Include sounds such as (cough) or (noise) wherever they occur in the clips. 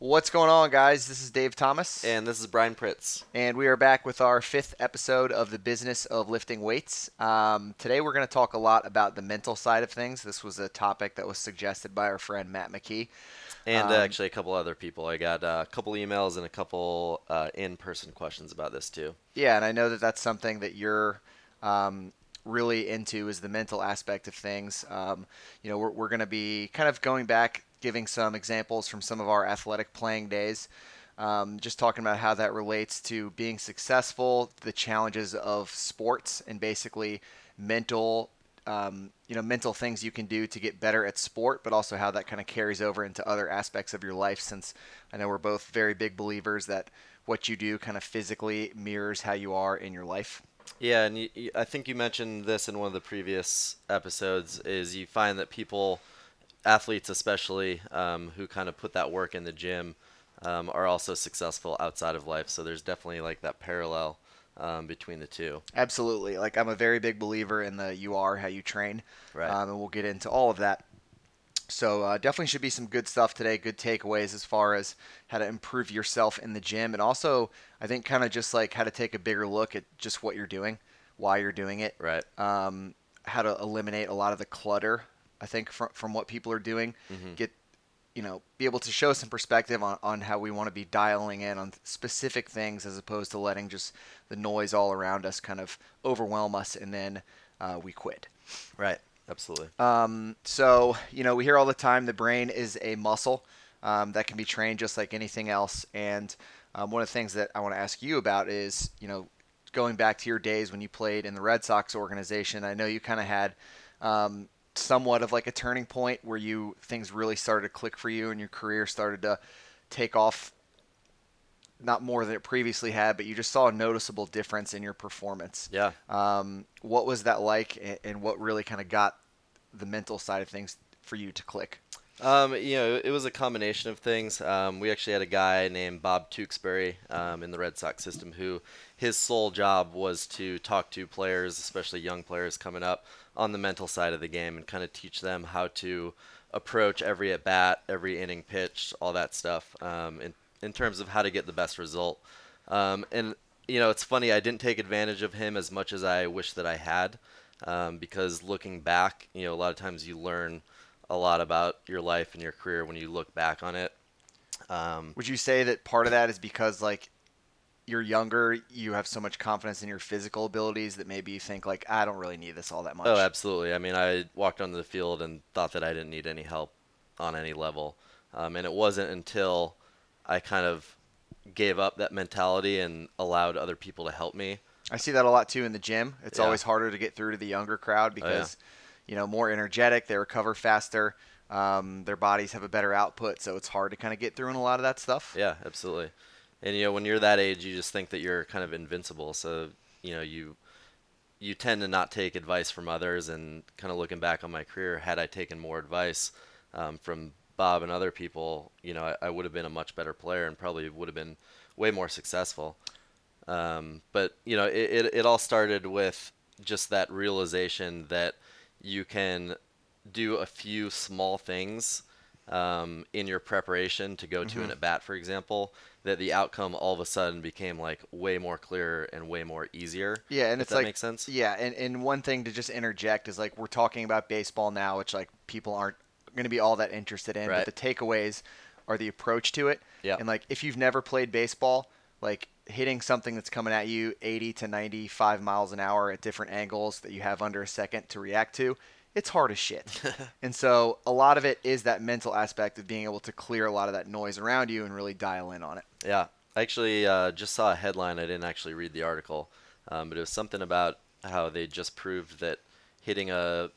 What's going on, guys? This is Dave Thomas. And this is Brian Pritz. And we are back with our fifth episode of the business of lifting weights. Um, today, we're going to talk a lot about the mental side of things. This was a topic that was suggested by our friend Matt McKee. And uh, um, actually, a couple other people. I got uh, a couple emails and a couple uh, in person questions about this, too. Yeah, and I know that that's something that you're. Um, really into is the mental aspect of things. Um, you know, we're, we're going to be kind of going back giving some examples from some of our athletic playing days. Um, just talking about how that relates to being successful, the challenges of sports, and basically mental, um, you know, mental things you can do to get better at sport, but also how that kind of carries over into other aspects of your life. Since I know we're both very big believers that what you do kind of physically mirrors how you are in your life. Yeah, and you, I think you mentioned this in one of the previous episodes. Is you find that people athletes especially um, who kind of put that work in the gym um, are also successful outside of life. So there's definitely like that parallel um, between the two. Absolutely. Like I'm a very big believer in the you are how you train, right? Um, and we'll get into all of that. So uh, definitely should be some good stuff today. Good takeaways as far as how to improve yourself in the gym, and also I think kind of just like how to take a bigger look at just what you're doing, why you're doing it, right? Um, how to eliminate a lot of the clutter I think from from what people are doing, mm-hmm. get you know be able to show some perspective on, on how we want to be dialing in on specific things as opposed to letting just the noise all around us kind of overwhelm us and then uh, we quit. Right. Absolutely. Um, so you know we hear all the time the brain is a muscle um, that can be trained just like anything else. And um, one of the things that I want to ask you about is you know going back to your days when you played in the Red Sox organization. I know you kind of had um, somewhat of like a turning point where you things really started to click for you and your career started to take off not more than it previously had, but you just saw a noticeable difference in your performance. Yeah. Um, what was that like, and what really kind of got the mental side of things for you to click? Um, you know, it was a combination of things. Um, we actually had a guy named Bob Tewksbury um, in the Red Sox system who his sole job was to talk to players, especially young players coming up, on the mental side of the game and kind of teach them how to approach every at bat, every inning pitched, all that stuff um, in, in terms of how to get the best result. Um, and, you know, it's funny, I didn't take advantage of him as much as I wish that I had um, because looking back, you know, a lot of times you learn a lot about your life and your career when you look back on it. Um, Would you say that part of that is because, like, you're younger, you have so much confidence in your physical abilities that maybe you think like I don't really need this all that much. Oh, absolutely. I mean, I walked onto the field and thought that I didn't need any help on any level, um, and it wasn't until I kind of gave up that mentality and allowed other people to help me. I see that a lot too in the gym. It's yeah. always harder to get through to the younger crowd because oh, yeah. you know more energetic, they recover faster. Um, their bodies have a better output, so it's hard to kind of get through in a lot of that stuff. Yeah, absolutely. And you know, when you're that age, you just think that you're kind of invincible. So you know, you you tend to not take advice from others. And kind of looking back on my career, had I taken more advice um, from Bob and other people, you know, I, I, would have been a much better player and probably would have been way more successful. Um, but you know, it, it, it all started with just that realization that you can do a few small things um, in your preparation to go to mm-hmm. an at bat, for example, that the outcome all of a sudden became like way more clear and way more easier. Yeah, and it's like makes sense. Yeah, and, and one thing to just interject is like we're talking about baseball now, which like people aren't going to be all that interested in, right. but the takeaways are the approach to it. Yeah. And like if you've never played baseball, like hitting something that's coming at you 80 to 95 miles an hour at different angles that you have under a second to react to it's hard as shit. (laughs) and so a lot of it is that mental aspect of being able to clear a lot of that noise around you and really dial in on it. Yeah. I actually uh, just saw a headline. I didn't actually read the article, um, but it was something about how they just proved that hitting a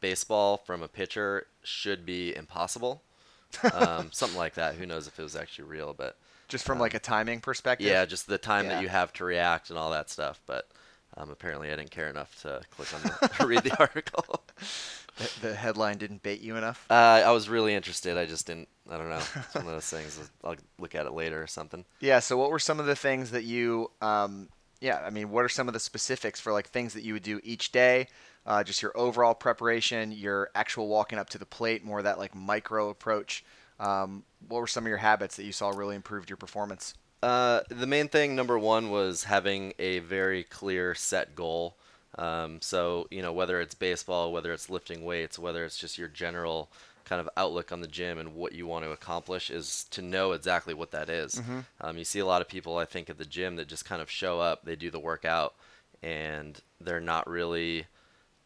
baseball from a pitcher should be impossible. um, (laughs) something like that. Who knows if it was actually real, but just from um, like a timing perspective. Yeah, just the time yeah. that you have to react and all that stuff. But um, apparently, I didn't care enough to click on the, (laughs) (laughs) read the article. The, the, headline didn't bait you enough. Uh, I was really interested. I just didn't. I don't know. (laughs) It's one of those things. I'll look at it later or something. Yeah. So, what were some of the things that you? Um, yeah. I mean, what are some of the specifics for like things that you would do each day? Uh, just your overall preparation, your actual walking up to the plate, more that like micro approach Um, what were some of your habits that you saw really improved your performance? Uh, the main thing, number one, was having a very clear set goal. Um, so, you know, whether it's baseball, whether it's lifting weights, whether it's just your general kind of outlook on the gym and what you want to accomplish, is to know exactly what that is. Mm-hmm. Um, you see a lot of people, I think, at the gym that just kind of show up, they do the workout, and they're not really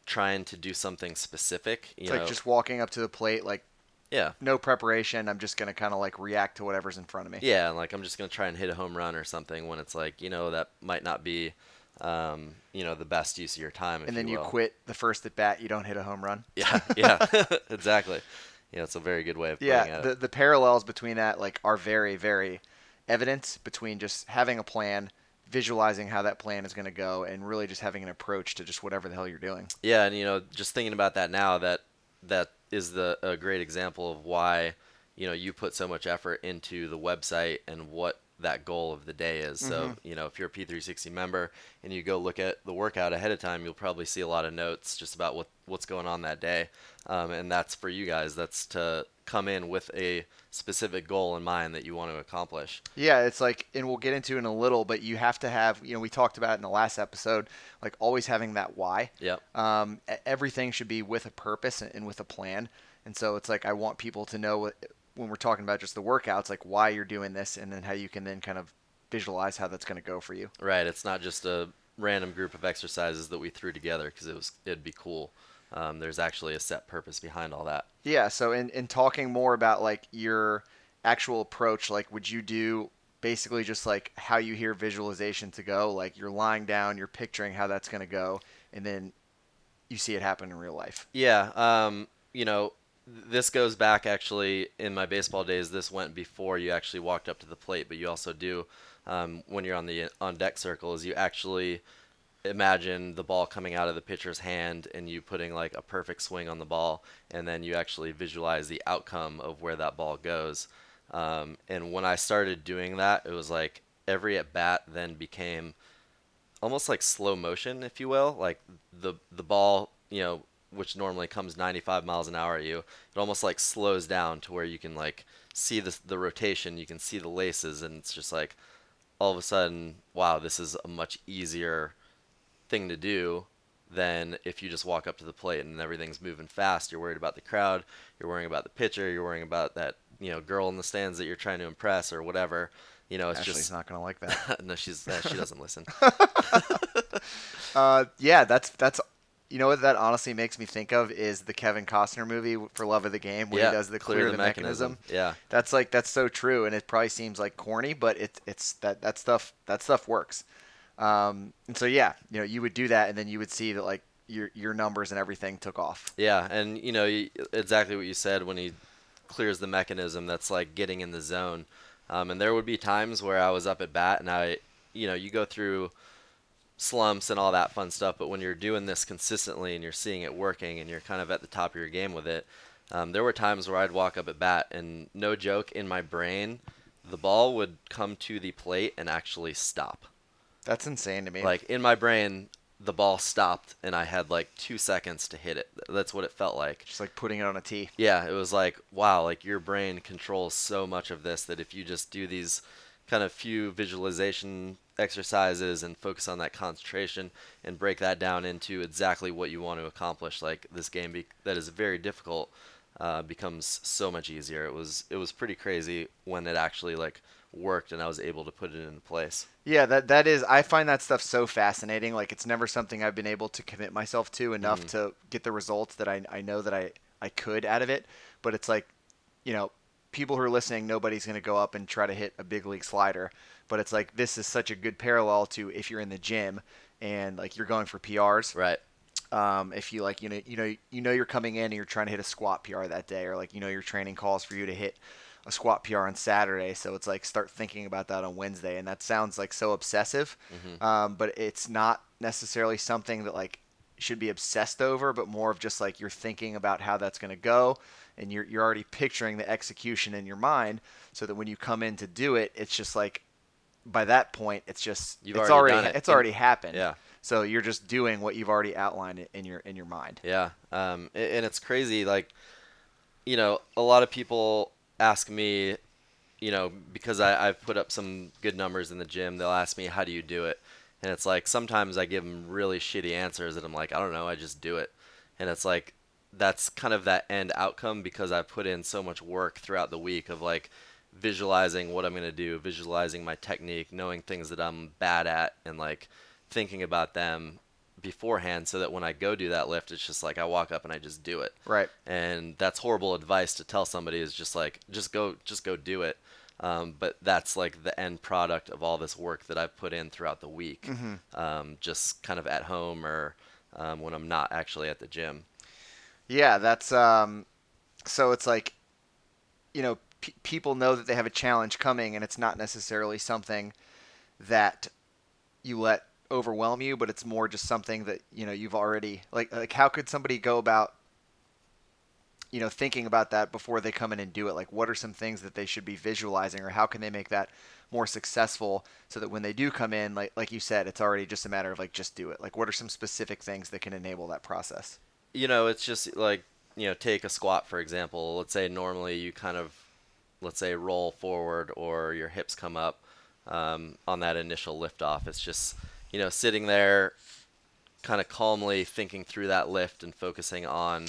trying to do something specific. You It's know, like just walking up to the plate, like yeah, no preparation. I'm just gonna kind of like react to whatever's in front of me. Yeah, and like I'm just gonna try and hit a home run or something when it's like you know that might not be, um, you know, the best use of your time. and then you, will. quit the first at bat. You don't hit a home run. Yeah, yeah, (laughs) exactly. Yeah, it's a very good way of putting Yeah, it. the the parallels between that like are very very evident between just having a plan, visualizing how that plan is going to go, and really just having an approach to just whatever the hell you're doing. Yeah, and you know, just thinking about that now, that that is the a great example of why you know you put so much effort into the website and what that goal of the day is. So Mhm. you know, if you're a P360 member and you go look at the workout ahead of time, you'll probably see a lot of notes just about what what's going on that day, um, and that's for you guys. That's to come in with a specific goal in mind that you want to accomplish. Yeah, it's like, and we'll get into it in a little, but you have to have, you know, we talked about it in the last episode, like always having that why. Yeah. Um, everything should be with a purpose and, and with a plan. And so it's like I want people to know what, when we're talking about just the workouts, like why you're doing this, and then how you can then kind of visualize how that's going to go for you. Right. It's not just a random group of exercises that we threw together because it was it'd be cool. Um, there's actually a set purpose behind all that. Yeah. So in in talking more about like your actual approach, like would you do basically just like how you hear visualization to go, like you're lying down, you're picturing how that's going to go, and then you see it happen in real life. Yeah. Um, you know, this goes back actually in my baseball days. This went before you actually walked up to the plate, but you also do um, when you're on the on deck circle is you actually imagine the ball coming out of the pitcher's hand and you putting like a perfect swing on the ball, and then you actually visualize the outcome of where that ball goes. Um, and when I started doing that, it was like every at bat then became almost like slow motion, if you will. Like the the ball, you know, which normally comes 95 miles an hour at you, it almost like slows down to where you can like see the the rotation, you can see the laces, and it's just like all of a sudden, wow, this is a much easier thing to do than if you just walk up to the plate and everything's moving fast. You're worried about the crowd, you're worrying about the pitcher, you're worrying about that you know girl in the stands that you're trying to impress or whatever. You know, it's Ashley's just not going to like (laughs) that. no, she's uh, she doesn't listen. (laughs) uh, yeah, that's that's. You know what that honestly makes me think of is the Kevin Costner movie for Love of the Game where yeah, he does the clear, the, mechanism. Yeah, That's like that's so true, and it probably seems like corny, but it's it's that that stuff that stuff works. Um, and so yeah, you know, you would do that, and then you would see that like your your numbers and everything took off. yeah, and you know exactly what you said when he clears the mechanism. That's like getting in the zone. Um, and there would be times where I was up at bat, and I, you know, you go through slumps and all that fun stuff. But when you're doing this consistently and you're seeing it working, and you're kind of at the top of your game with it, um, there were times where I'd walk up at bat, and no joke, in my brain, the ball would come to the plate and actually stop. That's insane to me. Like in my brain, the ball stopped, and I had like two seconds to hit it. That's what it felt like. just like putting it on a tee. Yeah, it was like, wow, like your brain controls so much of this that if you just do these kind of few visualization exercises and focus on that concentration and break that down into exactly what you want to accomplish, like this game be- that is very difficult uh, becomes so much easier. It was it was pretty crazy when it actually like worked and I was able to put it into place. Yeah, that that is. I find that stuff so fascinating. Like it's never something I've been able to commit myself to enough Mhm. to get the results that I I know that I I could out of it. But it's like, you know, people who are listening, nobody's going to go up and try to hit a big league slider. But it's like this is such a good parallel to if you're in the gym and like you're going for PRs. Right. Um, if you like, you know, you know, you know, you're coming in and you're trying to hit a squat PR that day, or like, you know, your training calls for you to hit a squat PR on Saturday. So it's like start thinking about that on Wednesday, and that sounds like so obsessive, mm-hmm. um, but it's not necessarily something that like should be obsessed over, but more of just like you're thinking about how that's going to go, and you're you're already picturing the execution in your mind, so that when you come in to do it, it's just like by that point, it's just You've it's already already, it. it's already happened. Yeah. So you're just doing what you've already outlined in your in your mind. Yeah, um, and it's crazy. Like, you know, a lot of people ask me, you know, because I, I've put up some good numbers in the gym, they'll ask me, how do you do it? And it's like sometimes I give them really shitty answers, and I'm like, I don't know, I just do it. And it's like that's kind of that end outcome because I've put in so much work throughout the week of like visualizing what I'm gonna do, visualizing my technique, knowing things that I'm bad at, and like thinking about them beforehand so that when I go do that lift, it's just like I walk up and I just do it. Right. And that's horrible advice to tell somebody is just like just go just go do it. Um, but that's like the end product of all this work that I've put in throughout the week, Mm-hmm. um, just kind of at home or um, when I'm not actually at the gym. Yeah, that's um, so it's like, you know, p- people know that they have a challenge coming, and it's not necessarily something that you let overwhelm you, but it's more just something that you know you've already like like how could somebody go about you know thinking about that before they come in and do it? Like what are some things that they should be visualizing or how can they make that more successful so that when they do come in like like you said it's already just a matter of like just do it. Like what are some specific things that can enable that process you know, it's just like, you know, take a squat for example. Let's say normally you kind of, let's say, roll forward or your hips come up um, on that initial lift off. It's just, you know, sitting there kind of calmly thinking through that lift and focusing on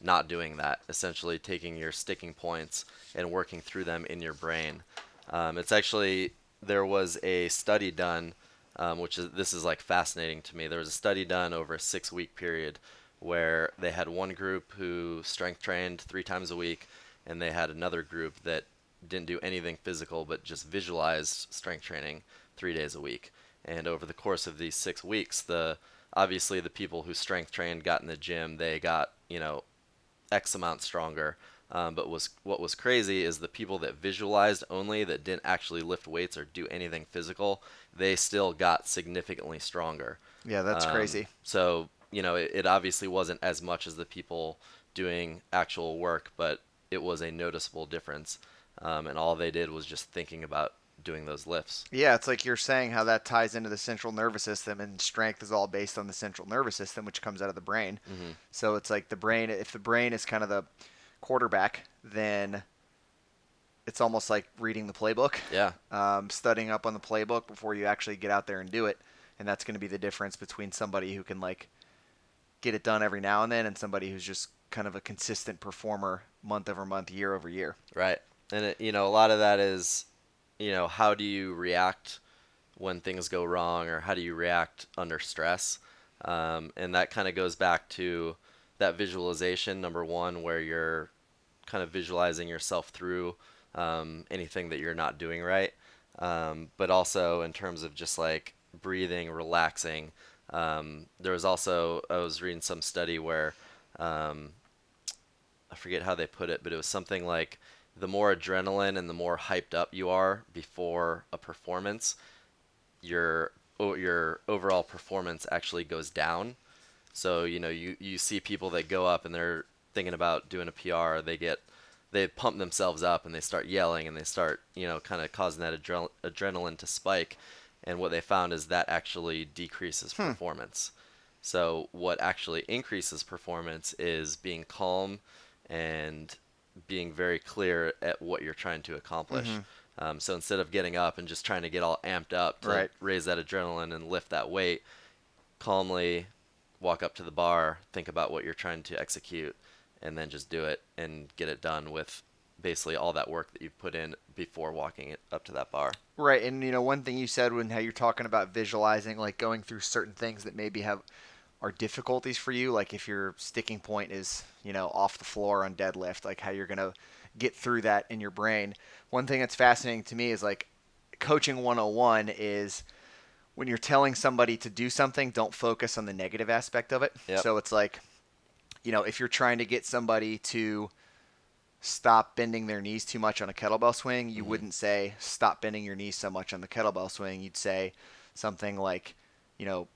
not doing that. Essentially, taking your sticking points and working through them in your brain. Um, it's actually, there was a study done. Um, which is this is like fascinating to me. There was a study done over a six week period where they had one group who strength trained three times a week, and they had another group that didn't do anything physical but just visualized strength training three days a week. And over the course of these six weeks, the obviously the people who strength trained got in the gym, they got you know X amount stronger. Um, but was what was crazy is the people that visualized only that didn't actually lift weights or do anything physical, they still got significantly stronger. yeah that's Um, crazy So you know, it, it obviously wasn't as much as the people doing actual work, but it was a noticeable difference. Um, and all they did was just thinking about doing those lifts. Yeah, it's like you're saying how that ties into the central nervous system, and strength is all based on the central nervous system, which comes out of the brain. Mhm. So it's like the brain, if the brain is kind of the quarterback, then it's almost like reading the playbook, Yeah, um, studying up on the playbook before you actually get out there and do it. And that's going to be the difference between somebody who can like get it done every now and then and somebody who's just kind of a consistent performer month over month, year over year. right. And it, you know, a lot of that is, you know, how do you react when things go wrong, or how do you react under stress? Um, and that kind of goes back to that visualization number one, where you're kind of visualizing yourself through um, anything that you're not doing right, um, but also in terms of just like breathing, relaxing. Um, there was also I was reading some study where um, I forget how they put it, but it was something like the more adrenaline and the more hyped up you are before a performance, your your overall performance actually goes down. So you know you you see people that go up and they're thinking about doing a PR, they get they pump themselves up and they start yelling and they start you know kind of causing that adre- adrenaline to spike. And what they found is that actually decreases performance. So what actually increases performance is being calm and being very clear at what you're trying to accomplish. Um, so instead of getting up and just trying to get all amped up to Right. raise that adrenaline and lift that weight, calmly walk up to the bar, think about what you're trying to execute, and then just do it and get it done with basically all that work that you've put in before walking it up to that bar. Right, and you know one thing you said when how you're talking about visualizing, like going through certain things that maybe have are difficulties for you, like if your sticking point is you know off the floor on deadlift, like how you're gonna get through that in your brain. One thing that's fascinating to me is like coaching 101 is when you're telling somebody to do something, don't focus on the negative aspect of it. Yep. So it's like, you know, if you're trying to get somebody to stop bending their knees too much on a kettlebell swing, you Mhm. wouldn't say stop bending your knees so much on the kettlebell swing. You'd say something like, you know,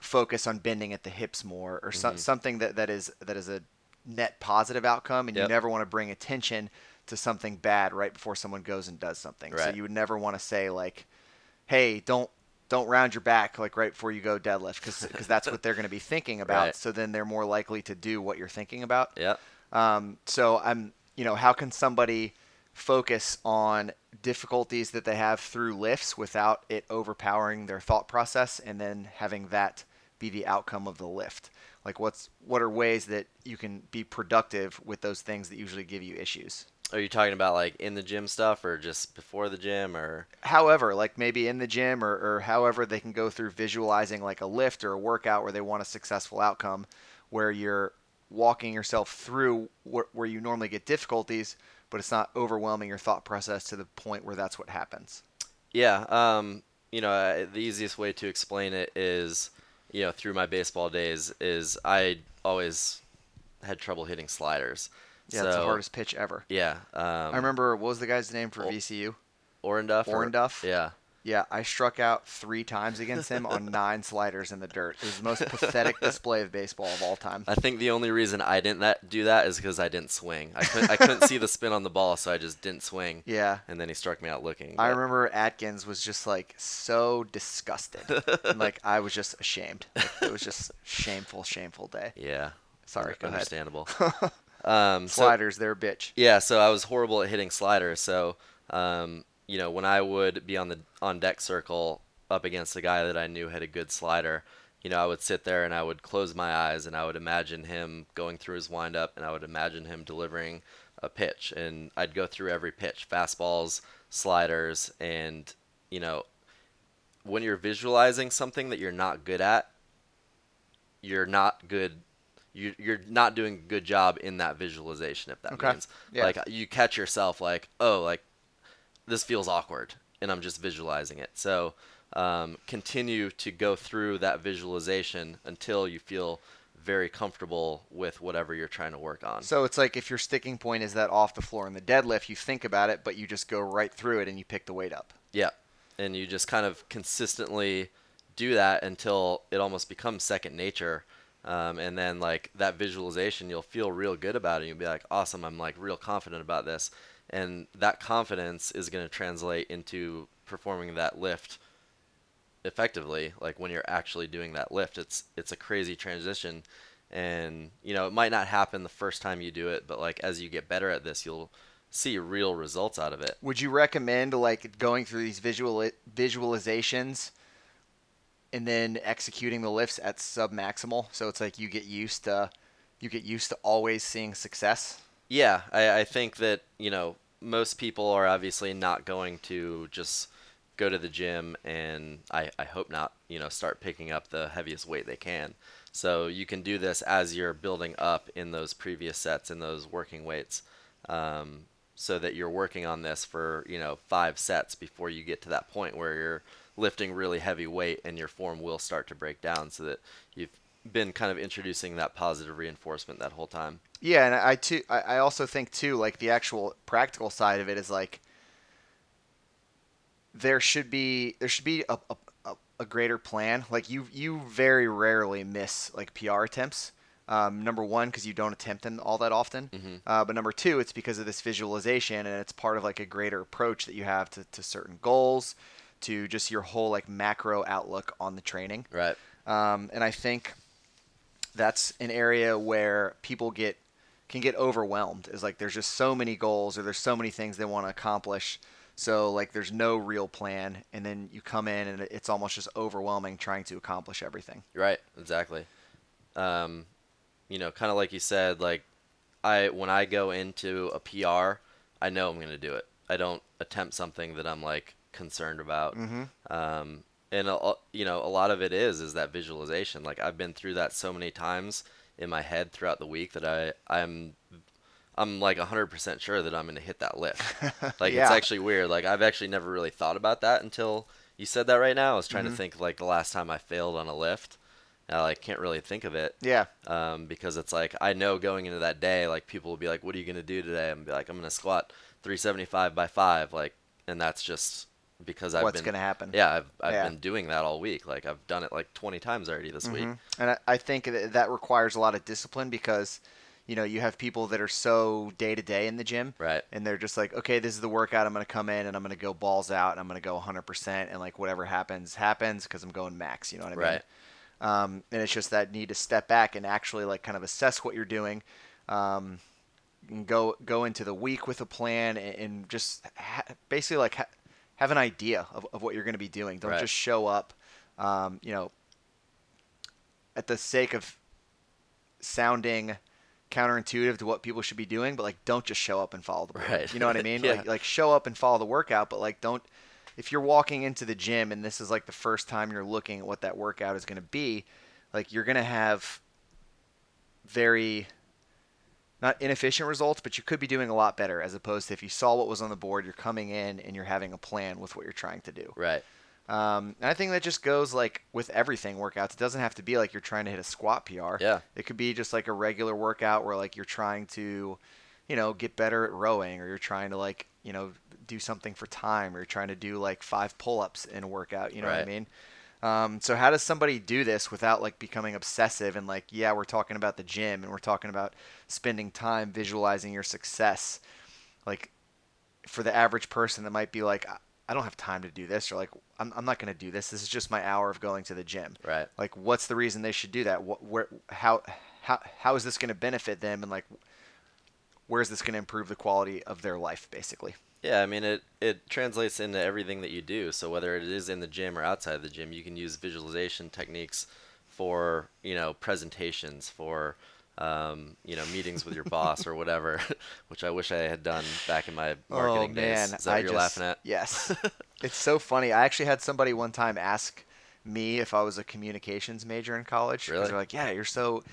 focus on bending at the hips more, or so, Mhm. something that, that is that is a net positive outcome. And you never want to bring attention to something bad right before someone goes and does something. So you would never want to say like, hey, don't don't round your back like right before you go deadlift because that's what they're going to be thinking (laughs) about. Right. So then they're more likely to do what you're thinking about. Yeah. Um, so I'm, you know, how can somebody focus on difficulties that they have through lifts without it overpowering their thought process and then having that be the outcome of the lift? Like what's what are ways that you can be productive with those things that usually give you issues? Are you talking about like in the gym stuff or just before the gym or? However like maybe in the gym or, or however they can go through visualizing like a lift or a workout where they want a successful outcome where you're walking yourself through wh- where you normally get difficulties but it's not overwhelming your thought process to the point where that's what happens Yeah, um, you know, uh, the easiest way to explain it is, you know, through my baseball days, is I always had trouble hitting sliders. yeah it's the hardest pitch ever Yeah, um, i remember what was the guy's name for Ol- vcu Orenduff. or- Yeah, yeah i struck out three times against him on (laughs) nine sliders in the dirt it was the most pathetic display of baseball of all time I think the only reason I didn't that, do that is because I didn't swing. I couldn't, I couldn't see the spin on the ball, so I just didn't swing. yeah And then he struck me out looking. I but- remember Atkins was just like so disgusted. and, (laughs) like I was just ashamed. Like, it was just shameful, shameful day. Yeah. Sorry, go ahead. Understandable. (laughs) um, so- Sliders, they're a bitch. Yeah, so I was horrible at hitting sliders. So, um, you know, when I would be on the on deck circle up against a guy that I knew had a good slider, you know, I would sit there and I would close my eyes and I would imagine him going through his windup and I would imagine him delivering a pitch and I'd go through every pitch, fastballs, sliders, and you know, when you're visualizing something that you're not good at, you're not good you you're not doing a good job in that visualization if that Okay. means Yeah. like you catch yourself like oh like this feels awkward and i'm just visualizing it so um, continue to go through that visualization until you feel very comfortable with whatever you're trying to work on So it's like if your sticking point is that off the floor in the deadlift, you think about it, but you just go right through it and you pick the weight up. Yeah. And you just kind of consistently do that until it almost becomes second nature. Um, and then, like, that visualization, you'll feel real good about it. You'll be like, awesome, I'm like real confident about this. And that confidence is going to translate into performing that lift effectively like when you're actually doing that lift it's it's a crazy transition and you know it might not happen the first time you do it but like as you get better at this you'll see real results out of it Would you recommend like going through these visual visualizations and then executing the lifts at sub maximal? So it's like you get used to you get used to always seeing success. Yeah, I, I think that you know most people are obviously not going to just go to the gym and I, I hope not you know start picking up the heaviest weight they can. So you can do this as you're building up in those previous sets in those working weights, um, so that you're working on this for you know five sets before you get to that point where you're lifting really heavy weight and your form will start to break down, so that you've been kind of introducing that positive reinforcement that whole time. Yeah, and I too I, I also think too like the actual practical side of it is like there should be there should be a, a, a- greater plan. Like you you very rarely miss like PR attempts. Um, number one, because you don't attempt them all that often. Mhm. Uh, but number two, it's because of this visualization, and it's part of like a greater approach that you have to, to certain goals, to just your whole like macro outlook on the training. Right. Um, and I think that's an area where people get can get overwhelmed. Is like there's just so many goals or there's so many things they want to accomplish. So like there's no real plan, and then you come in and it's almost just overwhelming trying to accomplish everything. Right, exactly. Um, you know, kind of like you said, like I when I go into a PR, I know I'm going to do it. I don't attempt something that I'm like concerned about. Mm-hmm. Um, and a- you know, a lot of it is is that visualization. Like I've been through that so many times in my head throughout the week that I I'm I'm like 100% sure that I'm going to hit that lift. (laughs) Like Yeah. it's actually weird. Like I've actually never really thought about that until you said that right now. I was trying Mhm. to think like the last time I failed on a lift. And I like can't really think of it Yeah, um, because it's like I know going into that day, like people will be like, "What are you gonna do today?" I'm be like, "I'm gonna squat 375 by five, like, and that's just because I've what's been gonna happen? yeah I've I've Yeah. been doing that all week. Like I've done it like 20 times already this week. Mhm. And I, I think that, that requires a lot of discipline because, you know, you have people that are so day to day in the gym, Right. and they're just like, okay, this is the workout. I'm gonna come in and I'm gonna go balls out and I'm gonna go 100%, and like whatever happens happens because I'm going max. You know what I mean? Right. Um, and it's just that need to step back and actually like kind of assess what you're doing. Um, and go go into the week with a plan and, and just ha- basically like ha- have an idea of, of what you're going to be doing. Don't Right. just show up, um, you know, at the sake of sounding counterintuitive to what people should be doing, but like don't just show up and follow the. Right. You know what I mean? (laughs) Yeah. Like like show up and follow the workout, but like don't if you're walking into the gym and this is like the first time you're looking at what that workout is going to be, like you're going to have very not inefficient results, but you could be doing a lot better as opposed to if you saw what was on the board, you're coming in and you're having a plan with what you're trying to do. Right. Um, and I think that just goes like with everything workouts. It doesn't have to be like you're trying to hit a squat PR. Yeah. It could be just like a regular workout where like you're trying to, you know, get better at rowing or you're trying to like, you know, do something for time or you're trying to do like five pull-ups in a workout. You know what I mean? Um, so how does somebody do this without like becoming obsessive and like, yeah, we're talking about the gym and we're talking about spending time visualizing your success. Like for the average person that might be like, "I- don't have time to do this, or like, I'm, I'm not going to do this. This is just my hour of going to the gym. Right. Like, what's the reason they should do that? What, where, how, how, how is this going to benefit them? And like, where's this going to improve the quality of their life, basically? Yeah, I mean it it translates into everything that you do. So whether it is in the gym or outside the gym, you can use visualization techniques for you know presentations, for um, you know meetings with your boss or whatever, (laughs) which I wish I had done back in my marketing oh days. man, Is that I what you're just, laughing at? (laughs) Yes, (laughs) it's so funny. I actually had somebody one time ask me if I was a communications major in college. Really? They're like, yeah, you're so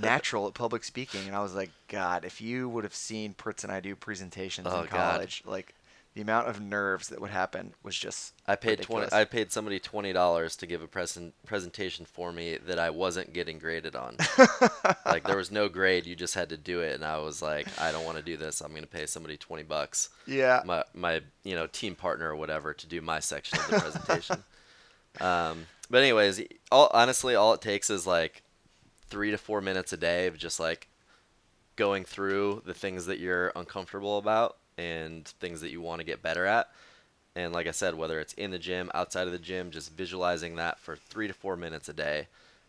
natural at public speaking, and I was like, God, if you would have seen Pritz and I do presentations Oh, in God. college, like the amount of nerves that would happen was just. I paid ridiculous. twenty. I paid somebody twenty dollars to give a present presentation for me that I wasn't getting graded on. (laughs) like there was no grade. You just had to do it, and I was like, I don't want to do this. I'm gonna pay somebody twenty bucks. yeah. my my you know team partner or whatever to do my section of the presentation. (laughs) um, but anyways, all honestly, all it takes is like three to four minutes a day of just like going through the things that you're uncomfortable about and things that you want to get better at. And like I said, whether it's in the gym, outside of the gym, just visualizing that for three to four minutes a day,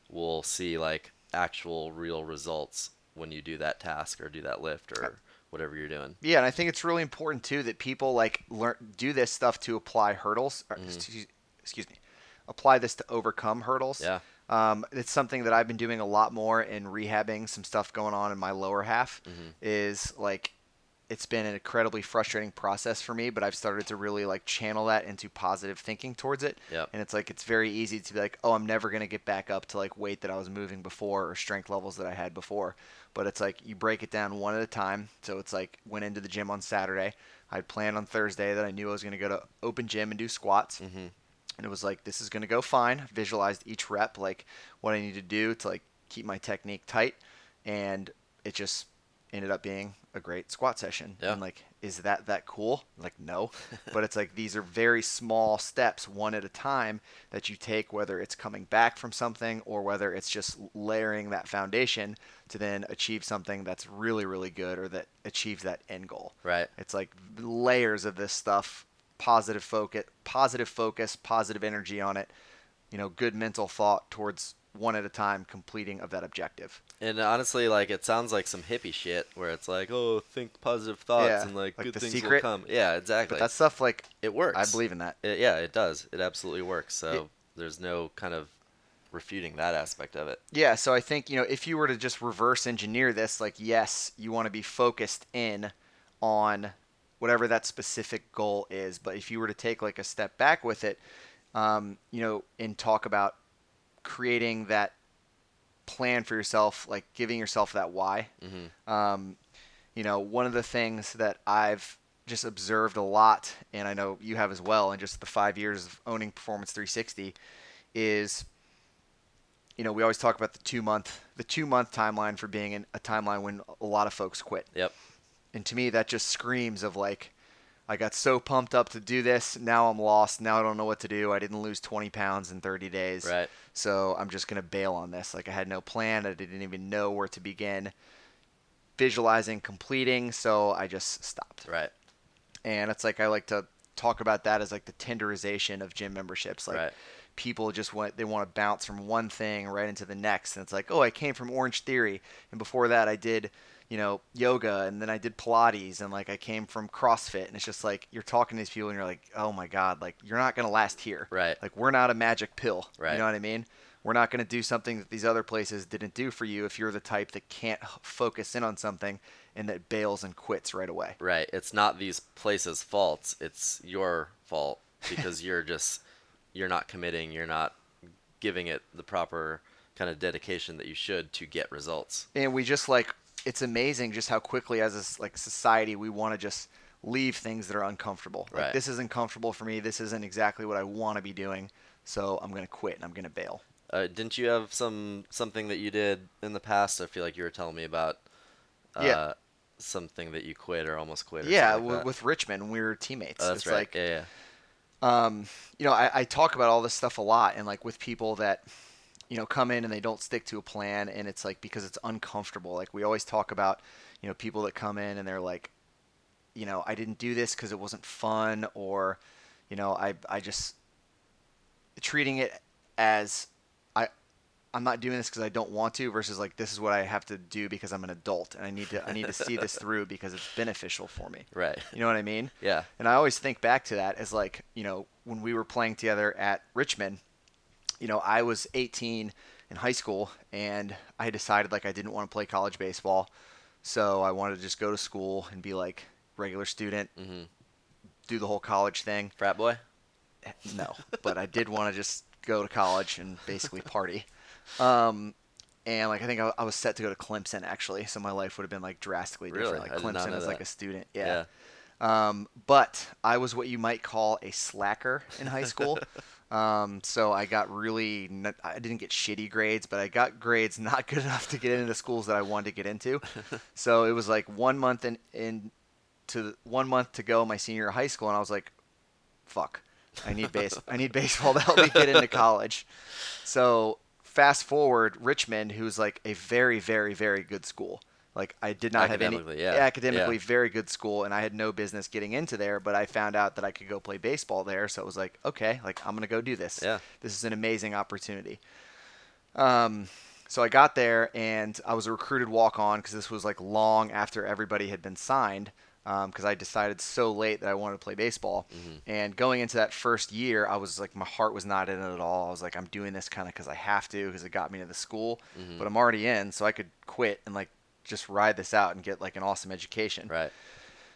we'll see like actual real results when you do that task or do that lift or whatever you're doing. Yeah, and I think it's really important too that people like learn do this stuff to apply hurdles. Or, Mm-hmm. excuse, excuse me, apply this to overcome hurdles. Yeah. Um, it's something that I've been doing a lot more in rehabbing some stuff going on in my lower half. Mm-hmm. Is like, it's been an incredibly frustrating process for me, but I've started to really like channel that into positive thinking towards it. Yep. And it's like it's very easy to be like, oh, I'm never gonna get back up to like weight that I was moving before or strength levels that I had before. But it's like you break it down one at a time. So it's like went into the gym on Saturday. I'd planned on Thursday that I knew I was gonna go to open gym and do squats. Mm-hmm. And it was like this is gonna go fine. Visualized each rep, like what I need to do to like keep my technique tight, and it just ended up being a great squat session. Yeah. And like, is that that cool? Like, no. (laughs) but it's like these are very small steps, one at a time, that you take, whether it's coming back from something or whether it's just layering that foundation to then achieve something that's really, really good or that achieves that end goal. Right. It's like layers of this stuff, positive focus, positive focus, positive energy on it, you know, good mental thought towards one at a time completing of that objective. And honestly, like it sounds like some hippie shit where it's like, oh, think positive thoughts Yeah, and like, like good things Secret. will come. Yeah, exactly. But that stuff, like, it works. I believe in that. It, yeah, it does. It absolutely works. So It- there's no kind of refuting that aspect of it. Yeah, so I think, you know, if you were to just reverse engineer this, like, yes, you want to be focused in on whatever that specific goal is. But if you were to take like a step back with it, um, you know, and talk about creating that plan for yourself, like giving yourself that why. hmm Um, you know, one of the things that I've just observed a lot, and I know you have as well, in just the five years of owning Performance 360, is you know we always talk about the two month the two month timeline for being in a timeline when a lot of folks quit, Yep. And to me that just screams of like. I got so pumped up to do this. Now I'm lost. Now I don't know what to do. I didn't lose 20 pounds in 30 days. Right. So I'm just going to bail on this. Like I had no plan. I didn't even know where to begin visualizing completing. So I just stopped. Right. And it's like I like to talk about that as like the Tinderization of gym memberships. Like Right. people just want they want to bounce from one thing right into the next. And it's like, oh, I came from Orangetheory, and before that I did, you know, yoga and then I did Pilates and like I came from CrossFit and it's just like you're talking to these people and you're like, oh my God, like you're not going to last here. Right. Like we're not a magic pill. Right. You know what I mean? We're not going to do something that these other places didn't do for you if you're the type that can't focus in on something and that bails and quits right away. Right. It's not these places' faults. It's your fault (laughs) because you're just you're not committing. You're not giving it the proper kind of dedication that you should to get results. and we just like it's amazing just how quickly as a like society we want to just leave things that are uncomfortable like this isn't comfortable for me this isn't exactly what i want to be doing so i'm going to quit and i'm going to bail Uh, didn't you have some something that you did in the past? I feel like you were telling me about. Uh, Yeah. Something that you quit or almost quit. Or yeah like w- with richmond we were teammates Oh, that's it's right. like yeah, yeah. um, you know I, I talk about all this stuff a lot and like with people that you know come in and they don't stick to a plan and it's like because it's uncomfortable like we always talk about you know people that come in and they're like you know i didn't do this because it wasn't fun or you know i i just treating it as i i'm not doing this because i don't want to versus like this is what i have to do because i'm an adult and i need to i need to see this (laughs) through because it's beneficial for me Right. you know what i mean Yeah. and I always think back to that as like, you know, when we were playing together at Richmond, you know, I was 18 in high school and I decided like I didn't want to play college baseball. So I wanted to just go to school and be like regular student, hmm do the whole college thing. Frat boy. No, but I did want to just go to college and basically (laughs) party. Um, and like I think I, I was set to go to Clemson actually, so my life would have been like drastically Really? different. Like I Clemson as like a student, Yeah. um, but I was what you might call a slacker in high school. (laughs) um, so I got really, I didn't get shitty grades, but I got grades (laughs) not good enough to get into the schools that I wanted to get into. (laughs) so it was like one month in, in to one month to go my senior high school, and I was like, fuck, I need base, (laughs) I need baseball to help me get into college. So fast forward, Richmond, who's like a very, very, very good school. Like I did not have any Academically, yeah. academically Yeah. very good school, and I had no business getting into there. But I found out that I could go play baseball there, so it was like, okay, like I'm gonna go do this. Yeah. This is an amazing opportunity. Um, so I got there, and I was a recruited walk on because this was like long after everybody had been signed. Um, because I decided so late that I wanted to play baseball, mm-hmm. and going into that first year, I was like, my heart was not in it at all. I was like, I'm doing this kind of because I have to, because it got me to the school, mm-hmm. but I'm already in, so I could quit and like just ride this out and get like an awesome education. Right.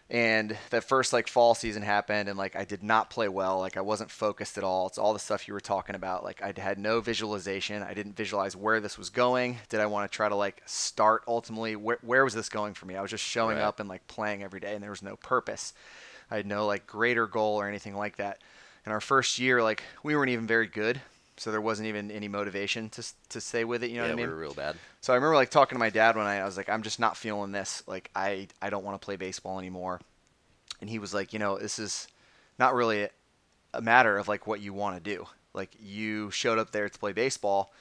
and that first like fall season happened and like i did not play well. Like i wasn't focused at all. It's all the stuff you were talking about. Like i had no visualization. I didn't visualize where this was going. Did i want to try to like start ultimately? Where, where was this going for me? I was just showing Right. up and like playing every day and there was no purpose. I had no like greater goal or anything like that. In our first year like we weren't even very good so there wasn't even any motivation to, to stay with it you know yeah, what i mean we were real bad. so I remember like talking to my dad one night. I was like, I'm just not feeling this. Like I I don't want to play baseball anymore. And he was like, you know, this is not really a, a matter of like what you want to do. Like you showed up there to play baseball.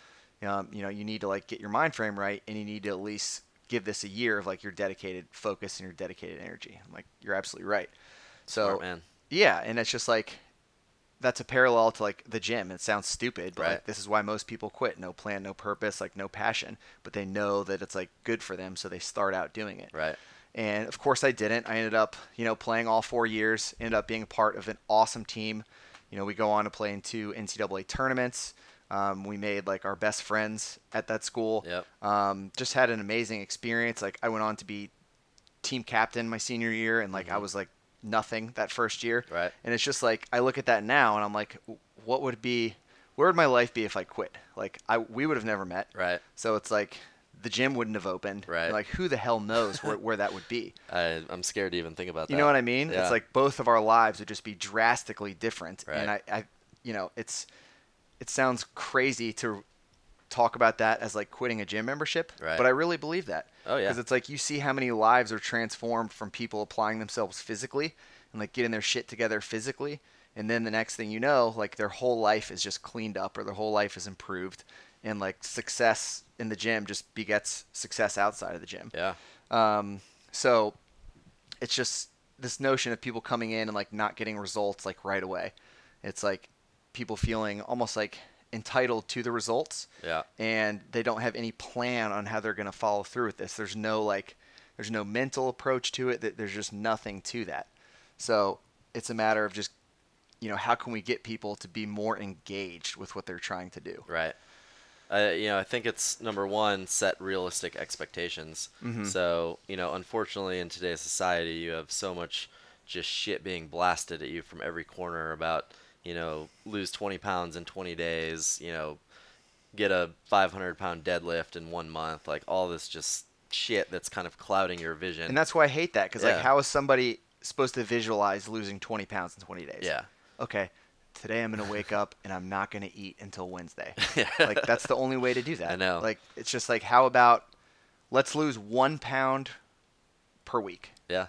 Um, you know, you need to like get your mind frame right, and you need to at least give this a year of like your dedicated focus and your dedicated energy. I'm like, you're absolutely right. So Smart man. yeah, and it's just like that's a parallel to like the gym. It sounds stupid, but like this is why most people quit. No plan, no purpose, like no passion, but they know that it's like good for them, so they start out doing it. Right. And of course I didn't. I ended up, you know, playing all 4 years, ended up being a part of an awesome team. You know, we go on to play in two NCAA tournaments. Um, we made like our best friends at that school. Yep. Um, just had an amazing experience. Like I went on to be team captain my senior year, and like I Mhm. was like nothing that first year. Right. And it's just like I look at that now, and I'm like, what would be, where would my life be if I quit? Like I, we would have never met. Right. So it's like the gym wouldn't have opened. Right. And, like who the hell knows where, (laughs) where that would be? I, I'm scared to even think about that. You know what I mean? Yeah. It's like both of our lives would just be drastically different. Right. And I, I, you know, it's, it sounds crazy to talk about that as like quitting a gym membership, Right. but I really believe that. Oh, yeah. Because it's like you see how many lives are transformed from people applying themselves physically and like getting their shit together physically, and then the next thing you know, like their whole life is just cleaned up or their whole life is improved, and like success in the gym just begets success outside of the gym. Yeah. Um, so it's just this notion of people coming in and like not getting results like right away. It's like people feeling almost like entitled to the results Yeah. and they don't have any plan on how they're going to follow through with this. There's no like There's no mental approach to it. That there's just nothing to that. So it's a matter of just, you know, how can we get people to be more engaged with what they're trying to do? Right. Uh, you know, I think it's number one, set realistic expectations. Mhm. So, you know, unfortunately, in today's society, you have so much just shit being blasted at you from every corner about, you know, lose 20 pounds in 20 days, you know, get a 500 pound deadlift in one month. Like, all this just shit that's kind of clouding your vision. And that's why I hate that because Yeah. like, how is somebody supposed to visualize losing 20 pounds in 20 days? yeah. Okay, today I'm gonna wake up and I'm not gonna eat until Wednesday. (laughs) yeah. like that's the only way to do that. I know. Like it's just like how about let's lose one pound per week. Yeah.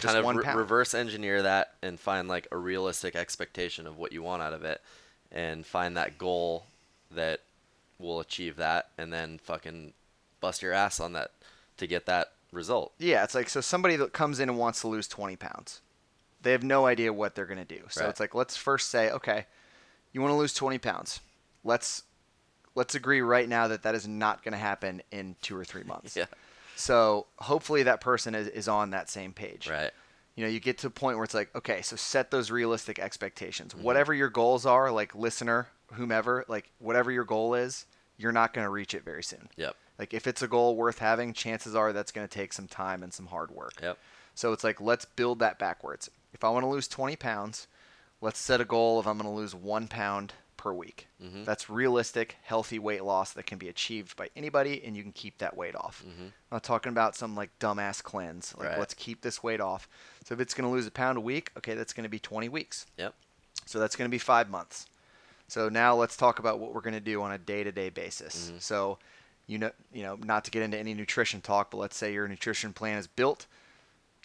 Just kind of re- reverse engineer that and find like a realistic expectation of what you want out of it and find that goal that will achieve that and then fucking bust your ass on that to get that result. Yeah, it's like so somebody that comes in and wants to lose 20 pounds, they have no idea what they're gonna do. So Right. it's like let's first say, okay, you want to lose 20 pounds. Let's let's agree right now that that is not gonna happen in two or three months. (laughs) Yeah. So hopefully that person is, is on that same page. Right. You know, you get to a point where it's like, okay, so set those realistic expectations. Mm-hmm. Whatever your goals are, like listener, whomever, like whatever your goal is, you're not going to reach it very soon. Yep. Like if it's a goal worth having, chances are that's going to take some time and some hard work. Yep. So it's like let's build that backwards. If I want to lose 20 pounds, let's set a goal of I'm going to lose one pound per week. Mhm. That's realistic, healthy weight loss that can be achieved by anybody, and you can keep that weight off. Mhm. I'm not talking about some like dumbass cleanse. Like Right. let's keep this weight off. So if it's going to lose a pound a week, okay, that's going to be 20 weeks. Yep. So that's going to be five months. So now let's talk about what we're going to do on a day-to-day basis. Mhm. So, you know, you know, not to get into any nutrition talk, but let's say your nutrition plan is built.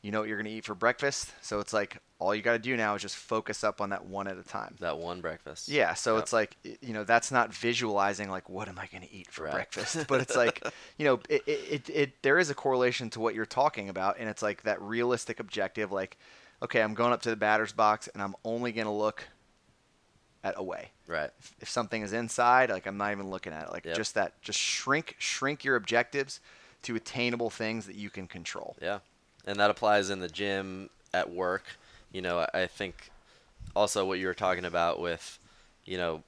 You know what you're going to eat for breakfast. So it's like all you got to do now is just focus up on that one at a time. That one breakfast. Yeah, so Yep. it's like you know that's not visualizing like what am I going to eat for Right. breakfast, (laughs) but it's like you know it, it, it, it there is a correlation to what you're talking about, and it's like that realistic objective. Like, okay, I'm going up to the batter's box, and I'm only going to look at away. Right. If, if something is inside, like I'm not even looking at it. Like Yep. just that, just shrink shrink your objectives to attainable things that you can control. Yeah, and that applies in the gym, at work. You know, I- think also what you were talking about with, you know,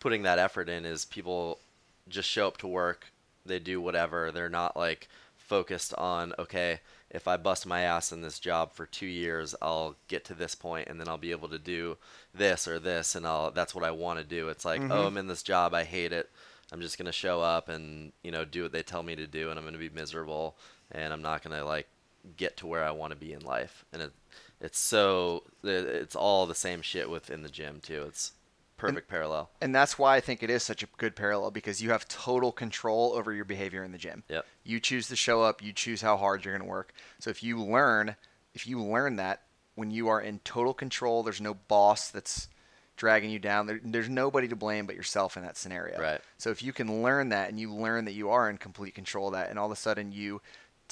putting that effort in is people just show up to work, they do whatever. They're not like focused on okay, if I bust my ass in this job for two years, I'll get to this point, and then I'll be able to do this or this, and I'll that's what I want to do. It's like, Mhm. oh, I'm in this job, I hate it. I'm just gonna show up and you know do what they tell me to do, and I'm gonna be miserable, and I'm not gonna like get to where I want to be in life. And it it's so it's all the same shit within the gym too. It's perfect parallel. And that's why I think it is such a good parallel because you have total control over your behavior in the gym. Yep. You choose to show up, you choose how hard you're going to work. So if you learn, if you learn that when you are in total control, there's no boss that's dragging you down. There, there's nobody to blame but yourself in that scenario. Right. So if you can learn that and you learn that you are in complete control of that and all of a sudden you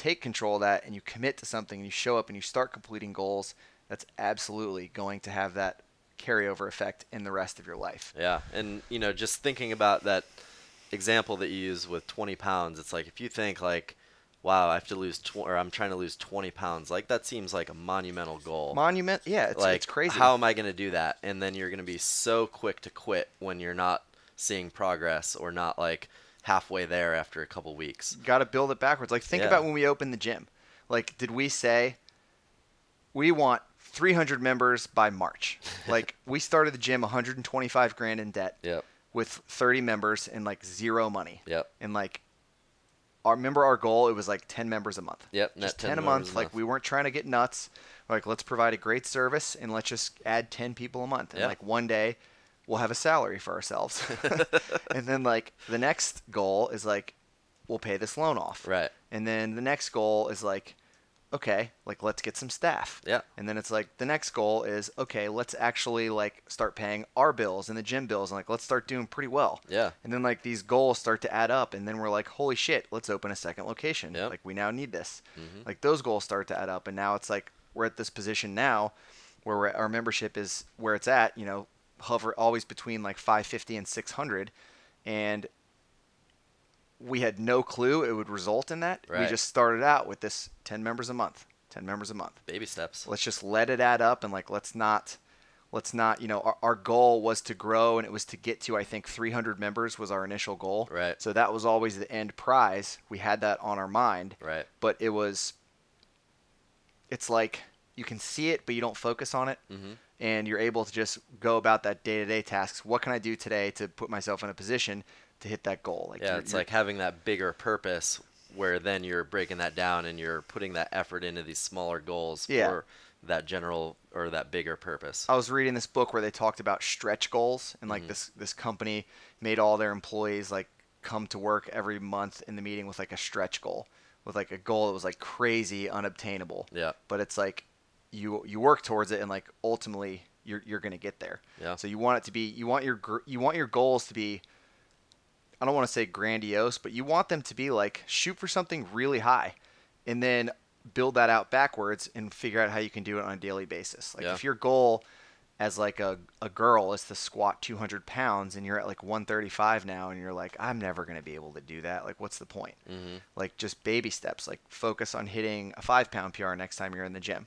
take control of that and you commit to something and you show up and you start completing goals, that's absolutely going to have that carryover effect in the rest of your life. Yeah, and you know, just thinking about that example that you use with 20 pounds, it's like if you think like, wow, I have to lose tw- or I'm trying to lose 20 pounds, like that seems like a monumental goal. Monument, yeah, it's, like it's crazy. How am I going to do that? And then you're going to be so quick to quit when you're not seeing progress or not like halfway there after a couple weeks. got to build it backwards. Like think Yeah. about when we opened the gym. Like did we say we want 300 members by March? (laughs) like we started the gym 125 grand in debt Yep. with 30 members and like zero money. Yep. And like our remember our goal it was like 10 members a month. Yep, Just 10, 10 a month. Like we weren't trying to get nuts. Like let's provide a great service and let's just add 10 people a month. And Yeah. like one day we'll have a salary for ourselves. (laughs) (laughs) and then like the next goal is like we'll pay this loan off. Right. And then the next goal is like, okay, like let's get some staff. Yeah. And then it's like the next goal is okay, let's actually like start paying our bills and the gym bills and like let's start doing pretty well. Yeah. And then like these goals start to add up and then we're like, holy shit, let's open a second location. Yep. Like we now need this. Mhm. Like those goals start to add up and now it's like we're at this position now where our membership is where it's at, you know, hover always between like 550 and 600 and we had no clue it would result in that. We just started out with this 10 members a month, 10 members a month. Baby steps. Let's just let it add up and like let's not let's not, you know, our, our goal was to grow and it was to get to I think 300 members was our initial goal. Right. So that was always the end prize. We had that on our mind, Right. but it was it's like you can see it but you don't focus on it Mhm. And you're able to just go about that day-to-day tasks. What can I do today to put myself in a position to hit that goal? Like Yeah, it's like having that bigger purpose where then you're breaking that down and you're putting that effort into these smaller goals Yeah. for that general or that bigger purpose. I was reading this book where they talked about stretch goals, and Mm-hmm. like this this company made all their employees like come to work every month in the meeting with like a stretch goal, with like a goal that was like crazy unobtainable. Yeah. But it's like you you work towards it, and like ultimately you're you're gonna get there. Yeah. So you want it to be you want your you want your goals to be. I don't want to say grandiose, but you want them to be like shoot for something really high, and then build that out backwards and figure out how you can do it on a daily basis. Like Yeah. if your goal as like a, a girl is to squat 200 pounds and you're at like 135 now and you're like i'm never going to be able to do that like what's the point Mm-hmm. like just baby steps like focus on hitting a five pound pr next time you're in the gym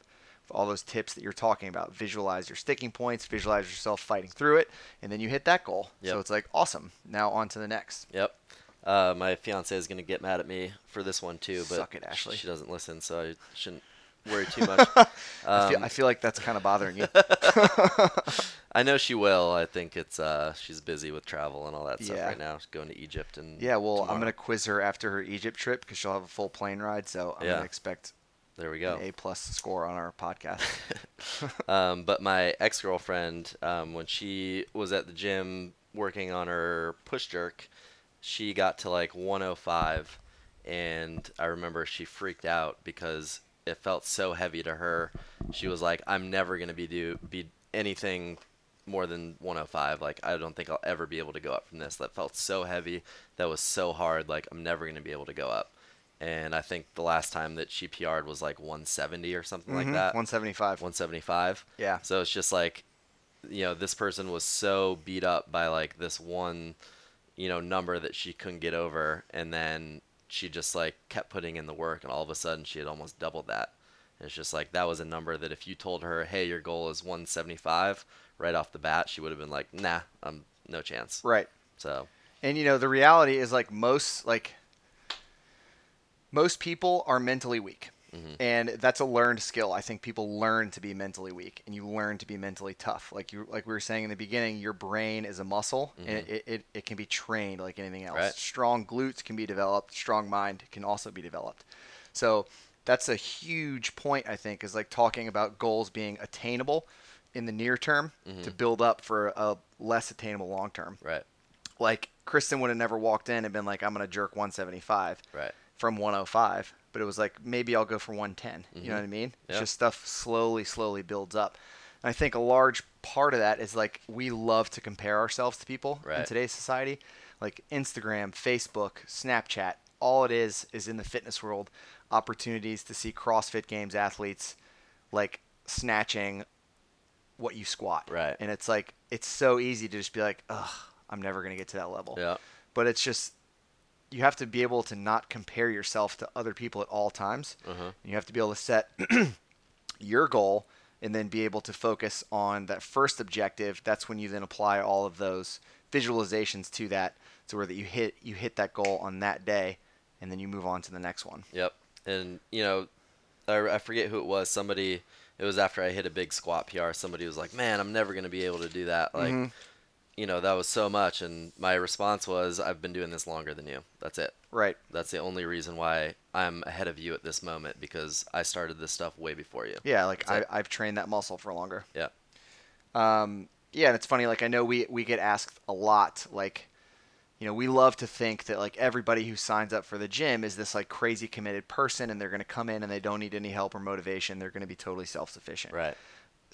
all those tips that you're talking about visualize your sticking points visualize yourself fighting through it and then you hit that goal Yep. so it's like awesome now on to the next Yep. Uh, my fiance is gonna get mad at me for this one too, but Suck it, Ashley. she doesn't listen, so I shouldn't worry too much. (laughs) I, feel, Um, I feel like that's kind of bothering you (laughs) I know she will. I think it's uh, she's busy with travel and all that stuff Yeah. right now. She's going to Egypt and yeah well i'm going to quiz her after her egypt trip because she'll have a full plane ride so i'm Yeah. going to expect There we go. an a plus score on our podcast (laughs) Um, but my ex girlfriend, um, when she was at the gym working on her push jerk, she got to like 105, and I remember she freaked out because it felt so heavy to her. She was like, "I'm never gonna be do be anything more than 105. Like I don't think I'll ever be able to go up from this. That felt so heavy. That was so hard. Like I'm never gonna be able to go up." And I think the last time that she PR'd was like 170 or something Mhm, like that. 175 175. Yeah. So it's just like, you know, this person was so beat up by like this one, you know, number that she couldn't get over, and then she just like kept putting in the work, and all of a sudden she had almost doubled that. And it's just like that was a number that if you told her, hey, your goal is 175 right off the bat, she would have been like, nah, I'm no chance. right So And you know, the reality is like most like most people are mentally weak. Mhm. And that's a learned skill. I think people learn to be mentally weak and you learn to be mentally tough. Like you like we were saying in the beginning, your brain is a muscle and it, it, it can be trained like anything else. Right. Strong glutes can be developed, strong mind can also be developed. So that's a huge point I think is like talking about goals being attainable in the near term to build up for a less attainable long term right, like Kristen would have never walked in and been like, I'm gonna jerk 175 right, from 105, but it was like maybe I'll go for 110. You Mhm. know what I mean? It's just stuff slowly, slowly builds up. And I think a large part of that is like we love to compare ourselves to people in today's society, like Instagram, Facebook, Snapchat. All it is is in the fitness world, opportunities to see CrossFit Games athletes like snatching what you squat. Right. And it's like it's so easy to just be like, ugh, I'm never gonna get to that level yeah, but it's just you have to be able to not compare yourself to other people at all times. uh-huh. You have to be able to set (clears throat) your goal and then be able to focus on that first objective. That's when you then apply all of those visualizations to that to where that you hit you hit that goal on that day and then you move on to the next one. Yep. And you know, I, I forget who it was. Somebody. It was after I hit a big squat PR. Somebody was like, "Man, I'm never gonna be able to do that." Like, Mhm. You know, that was so much. And my response was, "I've been doing this longer than you. That's it. Right. That's the only reason why I'm ahead of you at this moment because I started this stuff way before you." Yeah, like I, That's. I've trained that muscle for longer. Yeah. Um, yeah, and it's funny. Like I know we we get asked a lot. Like, you know, we love to think that like everybody who signs up for the gym is this like crazy committed person, and they're going to come in and they don't need any help or motivation. They're going to be totally self sufficient. Right.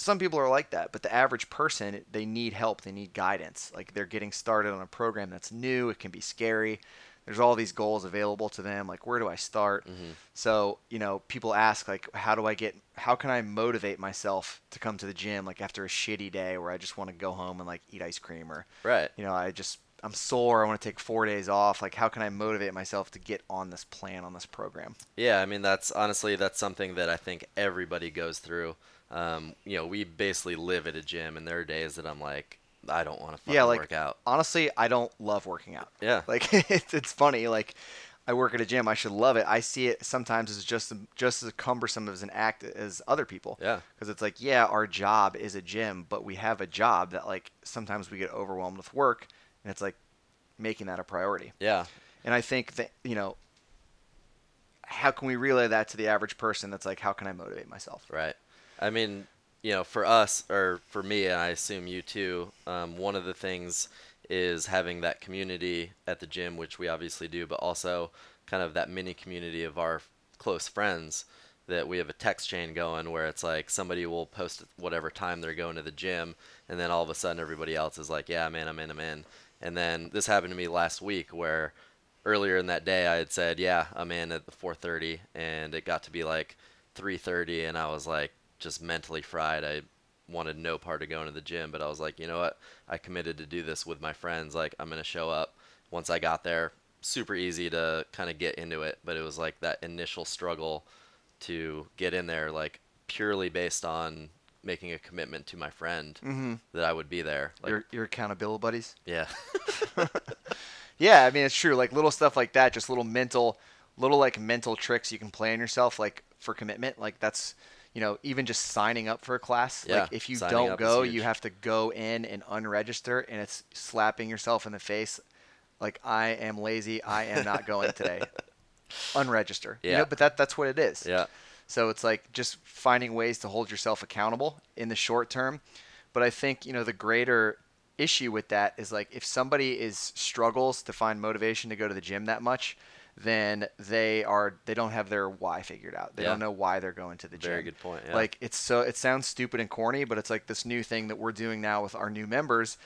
Some people are like that, but the average person they need help. They need guidance. Like they're getting started on a program that's new. It can be scary. There's all these goals available to them. Like where do I start? Mhm. So, you know, people ask like how do I get how can I motivate myself to come to the gym like after a shitty day where I just want to go home and like eat ice cream or Right. you know, I just I'm sore. I want to take four days off. Like, how can I motivate myself to get on this plan on this program? Yeah, I mean that's honestly that's something that I think everybody goes through. Um, you know, we basically live at a gym, and there are days that I'm like, I don't want to fucking yeah, like work out. honestly, I don't love working out. Yeah. (laughs) Like it's, it's funny. Like I work at a gym. I should love it. I see it sometimes as just just as cumbersome as an act as other people. Yeah. Because it's like, yeah, our job is a gym, but we have a job that like sometimes we get overwhelmed with work, and it's like making that a priority. Yeah. And I think that you know, how can we relay that to the average person? That's like, how can I motivate myself? Right. I mean, you know, for us or for me, and I assume you too, um, one of the things is having that community at the gym, which we obviously do, but also kind of that mini community of our close friends that we have a text chain going where it's like somebody will post whatever time they're going to the gym, and then all of a sudden everybody else is like, yeah, man, I'm in, I'm in. And then this happened to me last week where earlier in that day I had said, yeah, I'm in at the 4:30, and it got to be like 3:30, and I was like just mentally fried. I wanted no part of going to the gym, but I was like, you know what? I committed to do this with my friends. Like I'm gonna show up. Once I got there, super easy to kind of get into it, but it was like that initial struggle to get in there, like purely based on making a commitment to my friend Mm-hmm. that I would be there. Like, your your accountability buddies. yeah, (laughs) (laughs) Yeah, I mean it's true. Like little stuff like that, just little mental, little like mental tricks you can play on yourself, like for commitment. Like that's, you know, even just signing up for a class. Yeah, like if you don't go, you have to go in and unregister, and it's slapping yourself in the face. Like I am lazy. I am not going today. (laughs) Unregister. You Yeah. know, but that that's what it is. yeah, So it's like just finding ways to hold yourself accountable in the short term. But I think, you know, the greater issue with that is like if somebody is struggles to find motivation to go to the gym that much, then they are they don't have their why figured out. They Yeah. don't know why they're going to the gym. Very good point, yeah. Like it's so it sounds stupid and corny, but it's like this new thing that we're doing now with our new members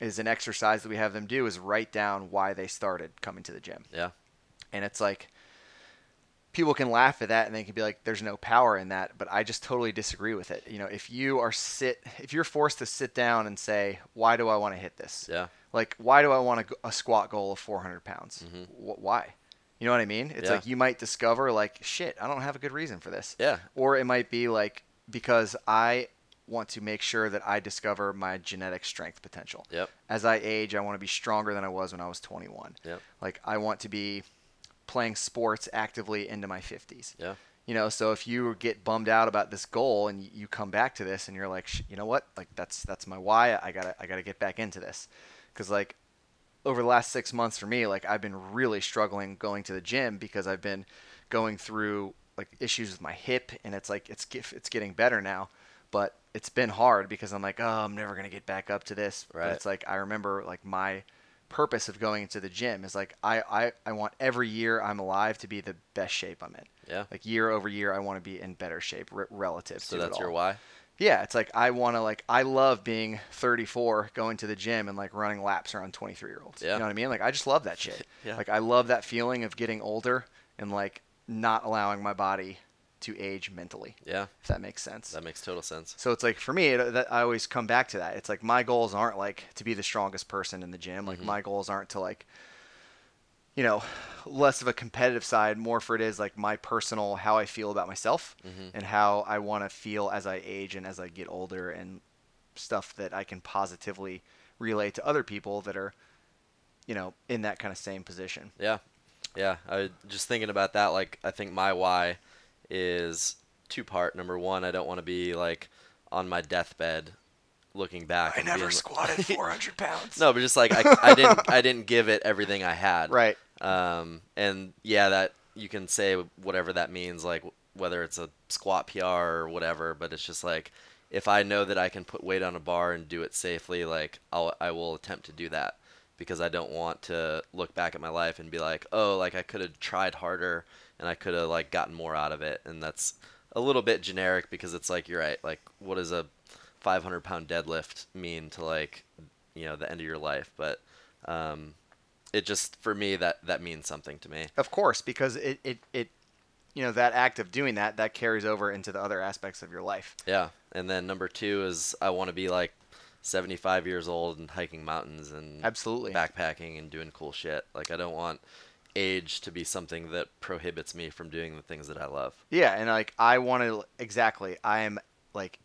is an exercise that we have them do is write down why they started coming to the gym. yeah, And it's like people can laugh at that and they can be like there's no power in that but i just totally disagree with it you know if you are sit if you're forced to sit down and say why do i want to hit this yeah, like why do i want a, a squat goal of 400 pounds mm-hmm. Wh- why you know what i mean it's Yeah. like you might discover like shit i don't have a good reason for this yeah, or it might be like because i want to make sure that i discover my genetic strength potential yep, as i age i want to be stronger than i was when i was 21 yep, like I want to be playing sports actively into my 50s. yeah, You know, so if you get bummed out about this goal and you come back to this and you're like, "Sh- you know what? Like that's that's my why. I got to I got to get back into this. Cuz like over the last 6 months for me, like I've been really struggling going to the gym because I've been going through like issues with my hip and it's like it's it's getting better now, but it's been hard because I'm like, "Oh, I'm never going to get back up to this." But it's like I remember like my purpose of going into the gym is like I, I, I want every year I'm alive to be the best shape I'm in. yeah. Like year over year, I want to be in better shape re- relative So to that's your why. Yeah, it's like I want to like I love being 34, going to the gym and like running laps around 23 year olds. Yeah. You know what I mean? Like I just love that shit. (laughs) Yeah. Like I love that feeling of getting older and like not allowing my body to age mentally. Yeah, If that makes sense. that makes total sense. So it's like for me, it, that I always come back to that. It's like my goals aren't like to be the strongest person in the gym. Like Mhm. my goals aren't to like, you know, less of a competitive side. More for it is like my personal how I feel about myself Mhm. and how I want to feel as I age and as I get older and stuff that I can positively relate to other people that are, you know, in that kind of same position. Yeah, yeah. I was just thinking about that. Like, I think my why is two part. Number one, I don't want to be like on my deathbed, looking back. and being- (laughs) 400 pounds. no, but just like I, I didn't, I didn't give it everything I had. (laughs) Right. Um, and yeah, that you can say whatever that means, like whether it's a squat PR or whatever, but it's just like if I know that I can put weight on a bar and do it safely, like I'll I will attempt to do that because I don't want to look back at my life and be like, oh, like I could have tried harder and I could have like gotten more out of it, and that's a little bit generic because it's like you're right, like what does a 500 pound deadlift mean to like you know the end of your life, but um, it just for me that that means something to me. Of course, because it, it, it you know, that act of doing that, that carries over into the other aspects of your life. Yeah, and then number two is I want to be like 75 years old and hiking mountains and Absolutely. backpacking and doing cool shit. Like I don't want age to be something that prohibits me from doing the things that I love. Yeah, and like I want to exactly. I am like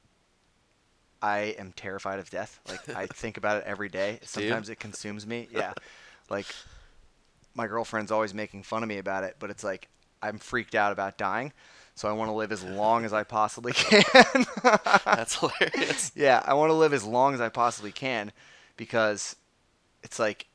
I am terrified of death. Like I (laughs) think about it every day. Sometimes it consumes me. Yeah. (laughs) like my girlfriend's always making fun of me about it, but it's like I'm freaked out about dying. So I want to live as long as I possibly (laughs) can. That's hilarious. (laughs) yeah, I want to live as long as I possibly can because it's like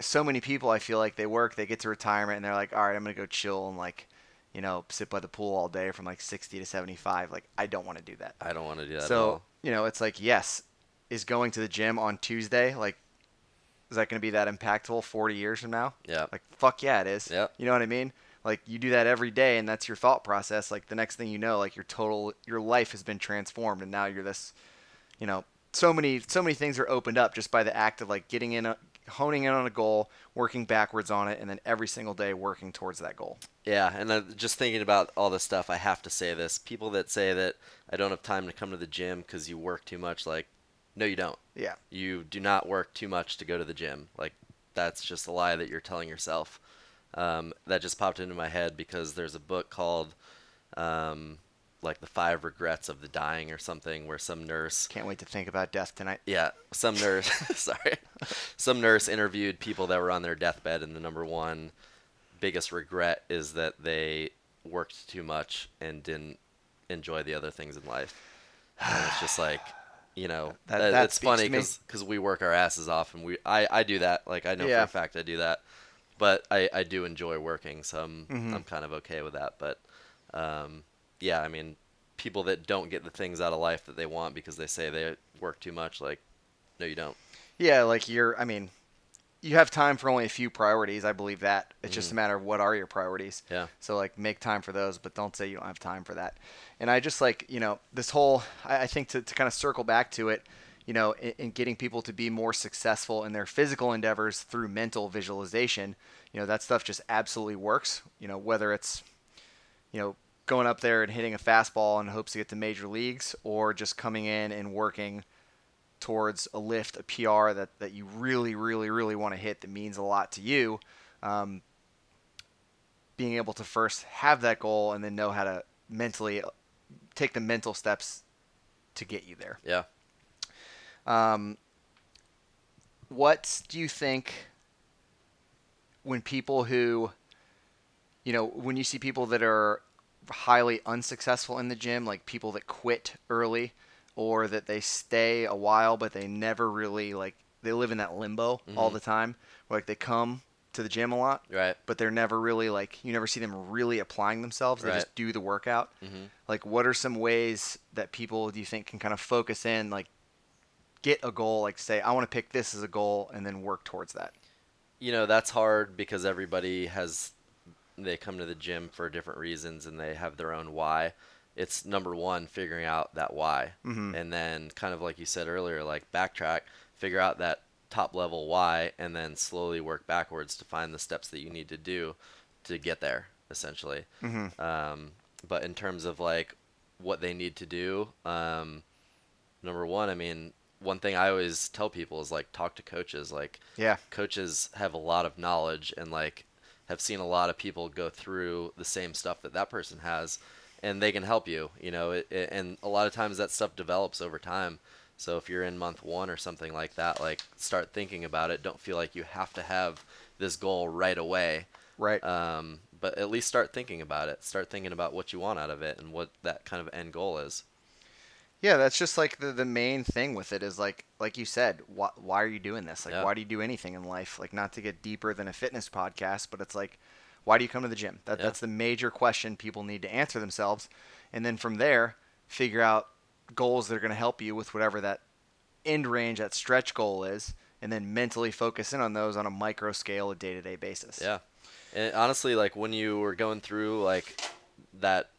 so many people I feel like they work, they get to retirement and they're like, "All right, I'm going to go chill and like, you know, sit by the pool all day from like 60 to 75." Like I don't want to do that. I don't want to do that at so, you know, it's like, yes, is going to the gym on Tuesday like is that going to be that impactful 40 years from now? Yeah. Like fuck yeah, it is. Yeah. You know what I mean? Like you do that every day and that's your thought process. Like the next thing you know, like your total your life has been transformed and now you're this you know, so many so many things are opened up just by the act of like getting in a honing in on a goal, working backwards on it and then every single day working towards that goal. Yeah, and uh, just thinking about all this stuff, I have to say this. People that say that I don't have time to come to the gym because you work too much, like, no, you don't. Yeah. You do not work too much to go to the gym. Like, that's just a lie that you're telling yourself. Um, that just popped into my head because there's a book called, um, like, The Five Regrets of the Dying or something, where some nurse Can't wait to think about death tonight. yeah, some nurse. (laughs) sorry, some nurse interviewed people that were on their deathbed, and the number one biggest regret is that they worked too much and didn't enjoy the other things in life. And it's just like, you know, That- that, that it's funny because we work our asses off, and we I, I do that. Like I know Yeah. for a fact I do that, but I, I do enjoy working, so I'm Mhm. I'm kind of okay with that. But um, yeah, I mean, people that don't get the things out of life that they want because they say they work too much, like, no, you don't. Yeah, like you're I mean, you have time for only a few priorities. I believe that. It's just a mm. matter of what are your priorities. Yeah. So like make time for those, but don't say you don't have time for that. And I just like you know this whole I, I think to, to kind of circle back to it, you know, in, in getting people to be more successful in their physical endeavors through mental visualization. You know that stuff just absolutely works. You know whether it's you know going up there and hitting a fastball in hopes to get to major leagues, or just coming in and working towards a lift, a PR that, that you really, really, really want to hit that means a lot to you, um, being able to first have that goal and then know how to mentally take the mental steps to get you there. Yeah. Um, what do you think when people who, you know, when you see people that are highly unsuccessful in the gym, like people that quit early or that they stay a while but they never really like they live in that limbo all Mhm. the time, where like they come to the gym a lot, Right. but they're never really like you never see them really applying themselves. They Right. just do the workout. hmm Like, what are some ways that people do you think can kind of focus in, like, get a goal, like say, I want to pick this as a goal, and then work towards that? You know, that's hard because everybody has they come to the gym for different reasons and they have their own why. It's number one figuring out that why, Mhm. and then kind of like you said earlier, like backtrack, figure out that top level why, and then slowly work backwards to find the steps that you need to do to get there. Essentially, Mm-hmm. Um, but in terms of like what they need to do, um, number one, I mean, one thing I always tell people is like talk to coaches. Like Yeah. coaches have a lot of knowledge and like have seen a lot of people go through the same stuff that that person has, and they can help you. You know, it, it, and a lot of times that stuff develops over time. So if you're in month one or something like that, like start thinking about it. Don't feel like you have to have this goal right away Right. um, but at least start thinking about it. Start thinking about what you want out of it and what that kind of end goal is. yeah, that's just like the, the main thing with it is like like you said, why, why are you doing this? Like, Yeah. why do you do anything in life? Like, not to get deeper than a fitness podcast, but it's like, why do you come to the gym? That Yeah. that's the major question people need to answer themselves, and then from there, figure out goals that are going to help you with whatever that end range, that stretch goal is, and then mentally focus in on those on a micro scale, a day to day basis. Yeah. And honestly, like when you were going through like that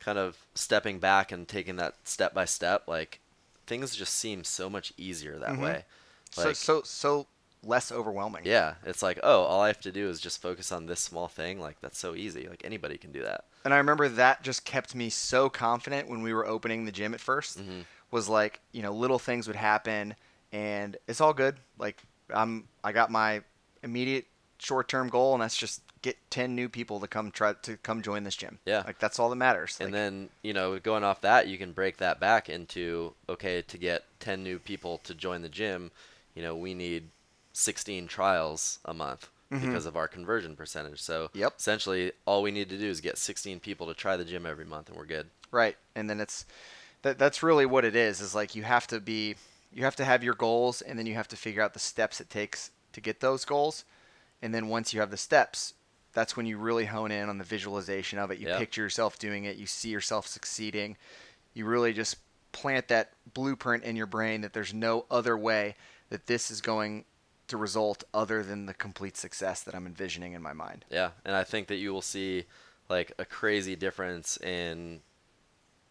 kind of stepping back and taking that step by step, like things just seem so much easier that Mhm. way. So so so less overwhelming. Yeah, it's like, oh, all I have to do is just focus on this small thing. Like that's so easy. Like anybody can do that. And I remember that just kept me so confident when we were opening the gym at 1st Mm-hmm. Was like, you know, little things would happen and it's all good. Like I'm I got my immediate short-term goal and that's just get 10 new people to come try to come join this gym. Yeah. Like that's all that matters. And Like, then, you know, going off that, you can break that back into okay, to get 10 new people to join the gym, you know, we need 16 trials a month because of our conversion percentage. So, Mm-hmm. Yep. essentially, all we need to do is get 16 people to try the gym every month and we're good. Right. And then it's that that's really what it is is like you have to be you have to have your goals and then you have to figure out the steps it takes to get those goals. And then once you have the steps, that's when you really hone in on the visualization of it. You Yeah. picture yourself doing it, you see yourself succeeding. You really just plant that blueprint in your brain that there's no other way that this is going to result other than the complete success that I'm envisioning in my mind. Yeah, and I think that you will see like a crazy difference in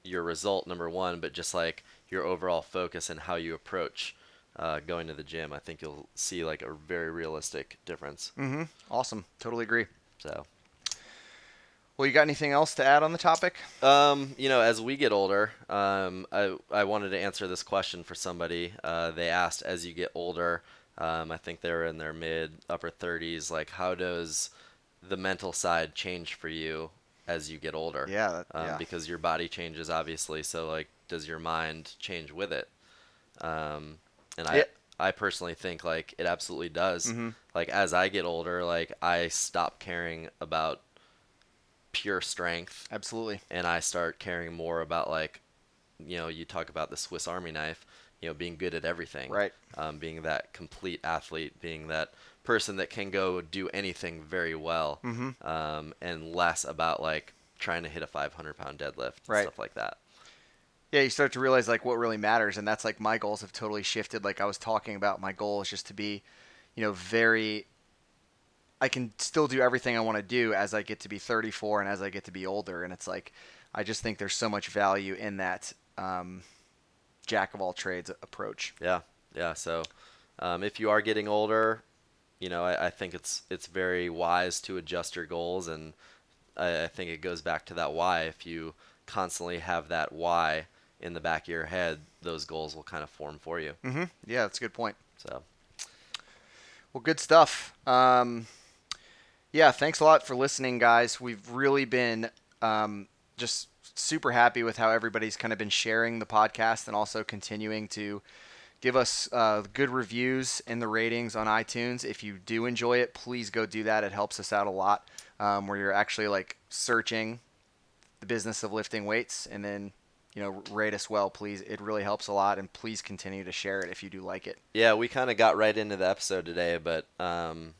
your result number one, but just like your overall focus and how you approach uh, going to the gym. I think you'll see like a very realistic difference. Mm-hmm. Awesome. Totally agree. So, Well, you got anything else to add on the topic? um, you know, as we get older, um, I I wanted to answer this question for somebody. Uh, they asked, as you get older, um, I think they're in their mid upper 30s. Like, how does the mental side change for you as you get older? Yeah, that- um, yeah. because your body changes obviously. So like, does your mind change with it? Um, and I. I personally think like it absolutely does. Mhm. Like as I get older, like I stop caring about pure strength Absolutely. and I start caring more about like, you know, you talk about the Swiss Army knife, you know, being good at everything, Right. Um, being that complete athlete, being that person that can go do anything very well, Mhm. um, and less about like trying to hit a 500 pound deadlift Right. stuff like that. Yeah, you start to realize like what really matters, and that's like my goals have totally shifted. Like I was talking about, my goal is just to be, you know, very. I can still do everything I want to do as I get to be 34 and as I get to be older, and it's like, I just think there's so much value in that um, jack of all trades approach. Yeah, yeah. So, um, if you are getting older, you know, I, I think it's it's very wise to adjust your goals, and I, I think it goes back to that why. If you constantly have that why in the back of your head, those goals will kind of form for you. Mm-hmm. Yeah, that's a good point. So, Well, good stuff. Um, yeah, thanks a lot for listening, guys. We've really been um, just super happy with how everybody's kind of been sharing the podcast and also continuing to give us uh, good reviews and the ratings on iTunes. If you do enjoy it, please go do that. It helps us out a lot. Um, where you're actually like searching the business of lifting weights and then you know rate us well, please. It really helps a lot, and please continue to share it if you do like it. yeah, we kind of got right into the episode today, but um,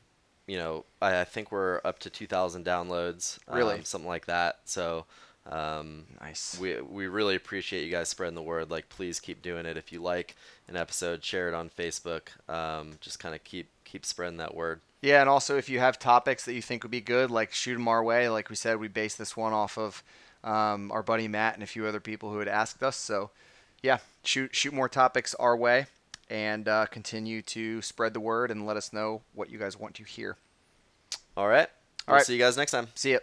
you know, I, I think we're up to 2,000 downloads, Really? um, something like that. So. Um, Nice. we we really appreciate you guys spreading the word. Like, please keep doing it. If you like an episode, share it on Facebook. Um, just kind of keep keep spreading that word. Yeah, and also if you have topics that you think would be good, like shoot them our way. Like we said, we based this one off of um, our buddy Matt and a few other people who had asked us. So, yeah, shoot shoot more topics our way, and uh, continue to spread the word and let us know what you guys want to hear. All right. All We'll right. see you guys next time. See ya.